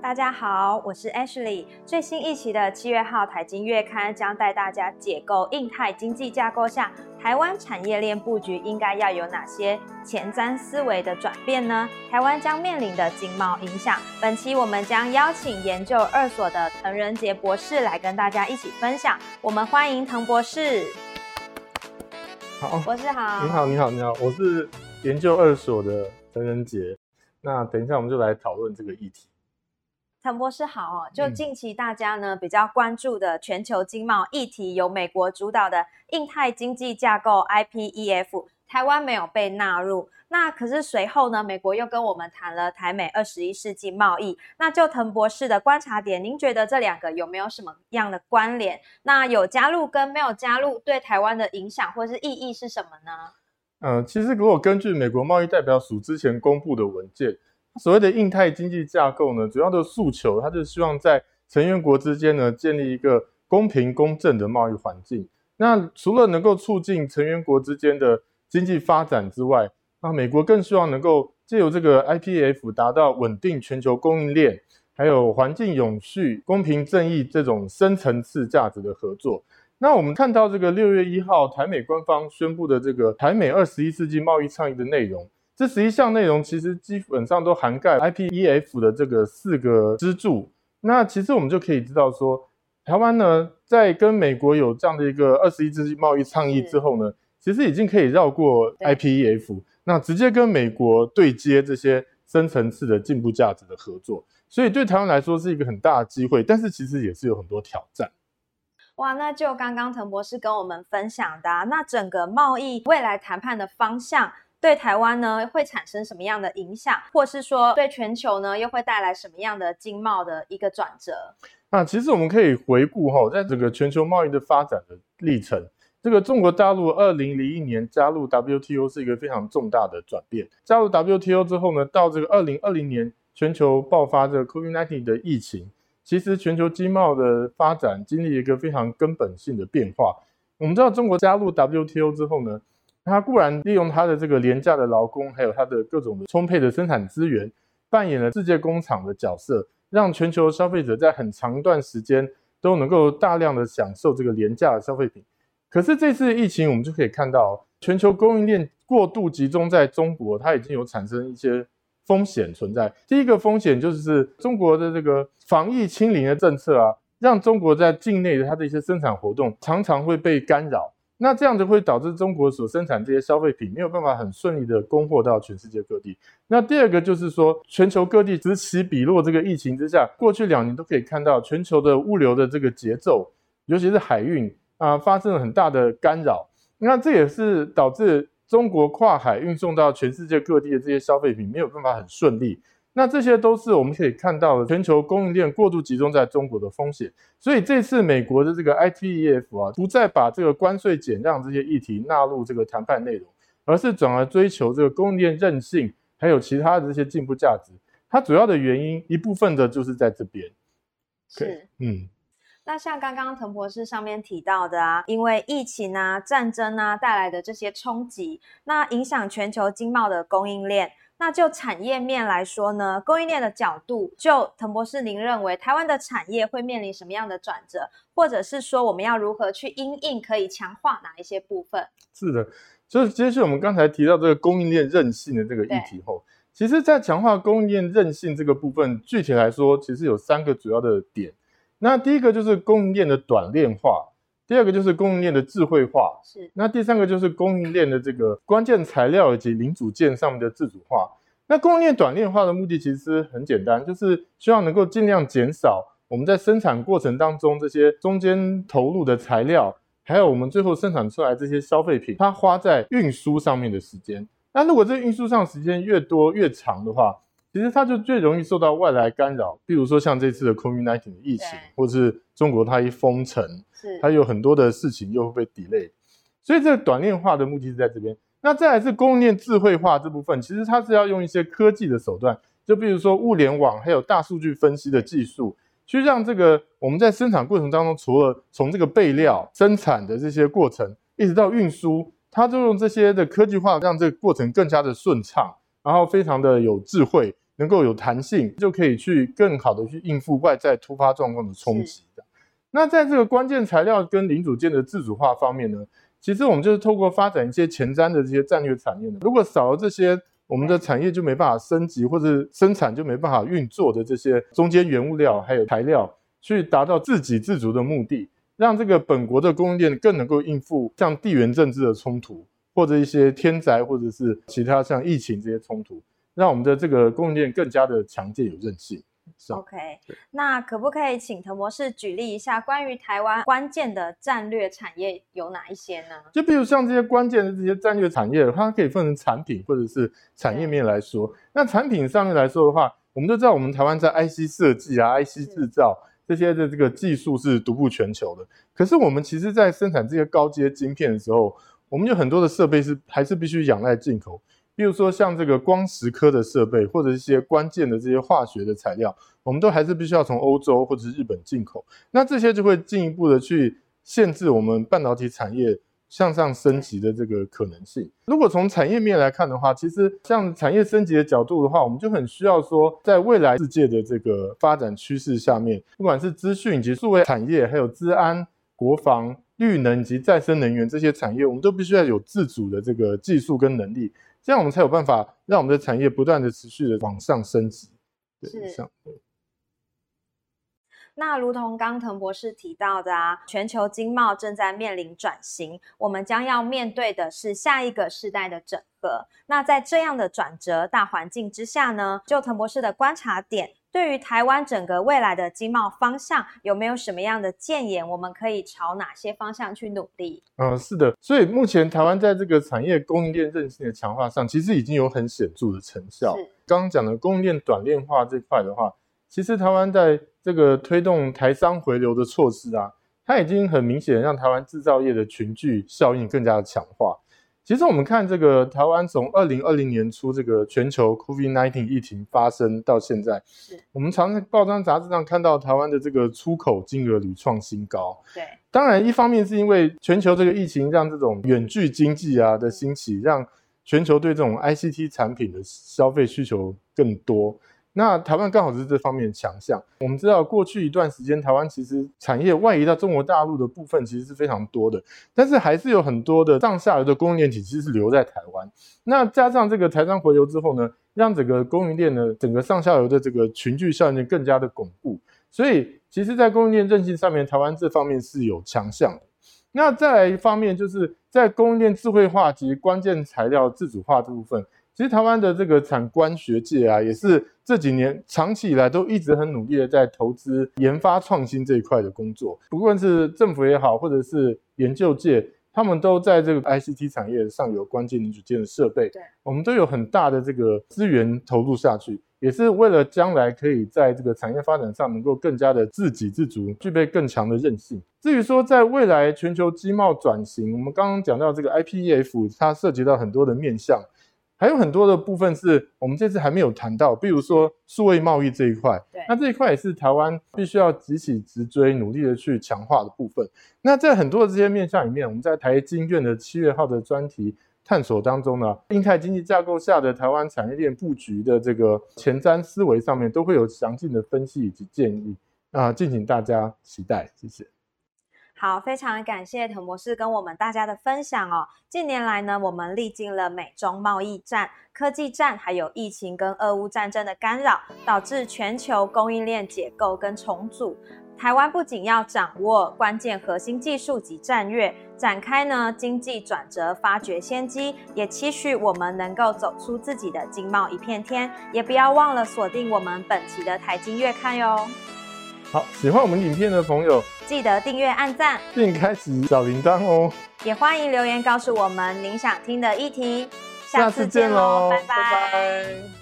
大家好，我是 Ashley。最新一期的七月号《台经月刊》将带大家解构印太经济架构下台湾产业链布局应该要有哪些前瞻思维的转变呢？台湾将面临的经贸影响。本期我们将邀请研究二所的滕仁杰博士来跟大家一起分享。我们欢迎滕博士。好，博士好。你好，你好，你好，我是研究二所的滕仁杰。那等一下我们就来讨论这个议题。滕博士好哦，就近期大家呢比较关注的全球经贸议题，由美国主导的印太经济架构 IPEF，台湾没有被纳入。那可是随后呢，美国又跟我们谈了台美二十一世纪贸易。那就滕博士的观察点，您觉得这两个有没有什么样的关联？那有加入跟没有加入对台湾的影响或是意义是什么呢？嗯，其实如果根据美国贸易代表署之前公布的文件。所谓的印太经济架构呢，主要的诉求，它就希望在成员国之间呢，建立一个公平公正的贸易环境。那除了能够促进成员国之间的经济发展之外，那美国更希望能够借由这个 IPF 达到稳定全球供应链，还有环境永续、公平正义这种深层次价值的合作。那我们看到这个六月一号台美官方宣布的这个台美二十一世纪贸易倡议的内容。这十一项内容其实基本上都涵盖 IPEF 的这个四个支柱。那其实我们就可以知道说，台湾呢在跟美国有这样的一个二十一世纪贸易倡议之后呢，其实已经可以绕过 IPEF，那直接跟美国对接这些深层次的进步价值的合作。所以对台湾来说是一个很大的机会，但是其实也是有很多挑战。哇，那就刚刚滕博士跟我们分享的，那整个贸易未来谈判的方向。对台湾呢会产生什么样的影响，或是说对全球呢又会带来什么样的经贸的一个转折？那其实我们可以回顾哈，在整个全球贸易的发展的历程，这个中国大陆二零零一年加入 WTO 是一个非常重大的转变。加入 WTO 之后呢，到这个二零二零年全球爆发这个 COVID-19 的疫情，其实全球经贸的发展经历一个非常根本性的变化。我们知道中国加入 WTO 之后呢？它固然利用它的这个廉价的劳工，还有它的各种的充沛的生产资源，扮演了世界工厂的角色，让全球消费者在很长一段时间都能够大量的享受这个廉价的消费品。可是这次疫情，我们就可以看到全球供应链过度集中在中国，它已经有产生一些风险存在。第一个风险就是中国的这个防疫清零的政策啊，让中国在境内的它的一些生产活动常常会被干扰。那这样子会导致中国所生产这些消费品没有办法很顺利的供货到全世界各地。那第二个就是说，全球各地此起彼落，这个疫情之下，过去两年都可以看到全球的物流的这个节奏，尤其是海运啊，发生了很大的干扰。那这也是导致中国跨海运送到全世界各地的这些消费品没有办法很顺利。那这些都是我们可以看到的全球供应链过度集中在中国的风险，所以这次美国的这个 ITEF 啊，不再把这个关税减让这些议题纳入这个谈判内容，而是转而追求这个供应链韧性，还有其他的这些进步价值。它主要的原因一部分的就是在这边。是，嗯，那像刚刚滕博士上面提到的啊，因为疫情啊、战争啊带来的这些冲击，那影响全球经贸的供应链。那就产业面来说呢，供应链的角度，就滕博士，您认为台湾的产业会面临什么样的转折，或者是说我们要如何去因应，可以强化哪一些部分？是的，就是接续我们刚才提到这个供应链韧性的这个议题后，其实，在强化供应链韧性这个部分，具体来说，其实有三个主要的点。那第一个就是供应链的短链化。第二个就是供应链的智慧化，是那第三个就是供应链的这个关键材料以及零组件上面的自主化。那供应链短链化的目的其实很简单，就是希望能够尽量减少我们在生产过程当中这些中间投入的材料，还有我们最后生产出来这些消费品，它花在运输上面的时间。那如果这运输上时间越多越长的话，其实它就最容易受到外来干扰，比如说像这次的 COVID-19 的疫情，或是中国它一封城，它有很多的事情又会被 delay，所以这个短链化的目的是在这边。那再来是供应链智慧化这部分，其实它是要用一些科技的手段，就比如说物联网，还有大数据分析的技术，去让这个我们在生产过程当中，除了从这个备料生产的这些过程，一直到运输，它就用这些的科技化，让这个过程更加的顺畅，然后非常的有智慧。能够有弹性，就可以去更好的去应付外在突发状况的冲击。那在这个关键材料跟零组件的自主化方面呢，其实我们就是透过发展一些前瞻的这些战略产业呢，如果少了这些，我们的产业就没办法升级，或者生产就没办法运作的这些中间原物料还有材料，去达到自给自足的目的，让这个本国的供应链更能够应付像地缘政治的冲突，或者一些天灾，或者是其他像疫情这些冲突，让我们的这个供应链更加的强健有韧性。OK，那可不可以请滕博士举例一下关于台湾关键的战略产业有哪一些呢？就比如像这些关键的这些战略产业，它可以分成产品或者是产业面来说。那产品上面来说的话，我们都知道我们台湾在 IC 设计啊、IC 制造这些的这个技术是独步全球的。可是我们其实在生产这些高阶晶片的时候，我们有很多的设备是还是必须仰赖进口。比如说像这个光石科的设备，或者一些关键的这些化学的材料，我们都还是必须要从欧洲或者是日本进口。那这些就会进一步的去限制我们半导体产业向上升级的这个可能性。如果从产业面来看的话，其实像产业升级的角度的话，我们就很需要说，在未来世界的这个发展趋势下面，不管是资讯以及数位产业，还有治安、国防、绿能以及再生能源这些产业，我们都必须要有自主的这个技术跟能力。这样我们才有办法让我们的产业不断的持续的往上升级。是。那如同刚滕博士提到的啊，全球经贸正在面临转型，我们将要面对的是下一个世代的整合。那在这样的转折大环境之下呢，就滕博士的观察点。对于台湾整个未来的经贸方向，有没有什么样的建言？我们可以朝哪些方向去努力？嗯，是的。所以目前台湾在这个产业供应链韧性的强化上，其实已经有很显著的成效。刚刚讲的供应链短链化这块的话，其实台湾在这个推动台商回流的措施啊，它已经很明显让台湾制造业的群聚效应更加的强化。其实我们看这个台湾从二零二零年初这个全球 COVID nineteen 疫情发生到现在，我们常在报章杂志上看到台湾的这个出口金额屡创新高。对，当然一方面是因为全球这个疫情让这种远距经济啊的兴起，让全球对这种 ICT 产品的消费需求更多。那台湾刚好是这方面的强项。我们知道过去一段时间，台湾其实产业外移到中国大陆的部分其实是非常多的，但是还是有很多的上下游的供应链体系是留在台湾。那加上这个台商回流之后呢，让整个供应链的整个上下游的这个群聚效应更加的巩固。所以，其实，在供应链韧性上面，台湾这方面是有强项的。那再来一方面，就是在供应链智慧化及关键材料自主化这部分。其实台湾的这个产官学界啊，也是这几年长期以来都一直很努力的在投资研发创新这一块的工作。不论是政府也好，或者是研究界，他们都在这个 ICT 产业上有关键零组件的设备。对，我们都有很大的这个资源投入下去，也是为了将来可以在这个产业发展上能够更加的自给自足，具备更强的韧性。至于说在未来全球经贸转型，我们刚刚讲到这个 IPEF，它涉及到很多的面向。还有很多的部分是我们这次还没有谈到，比如说数位贸易这一块，那这一块也是台湾必须要急起直追，努力的去强化的部分。那在很多的这些面向里面，我们在台经院的七月号的专题探索当中呢，印太经济架构下的台湾产业链布局的这个前瞻思维上面，都会有详尽的分析以及建议啊，敬请大家期待，谢谢。好，非常感谢滕博士跟我们大家的分享哦。近年来呢，我们历经了美中贸易战、科技战，还有疫情跟俄乌战争的干扰，导致全球供应链解构跟重组。台湾不仅要掌握关键核心技术及战略，展开呢经济转折，发掘先机，也期许我们能够走出自己的经贸一片天。也不要忘了锁定我们本期的财经月刊哟。好，喜欢我们影片的朋友，记得订阅、按赞，并开启小铃铛哦。也欢迎留言告诉我们您想听的议题。下次见喽，拜拜。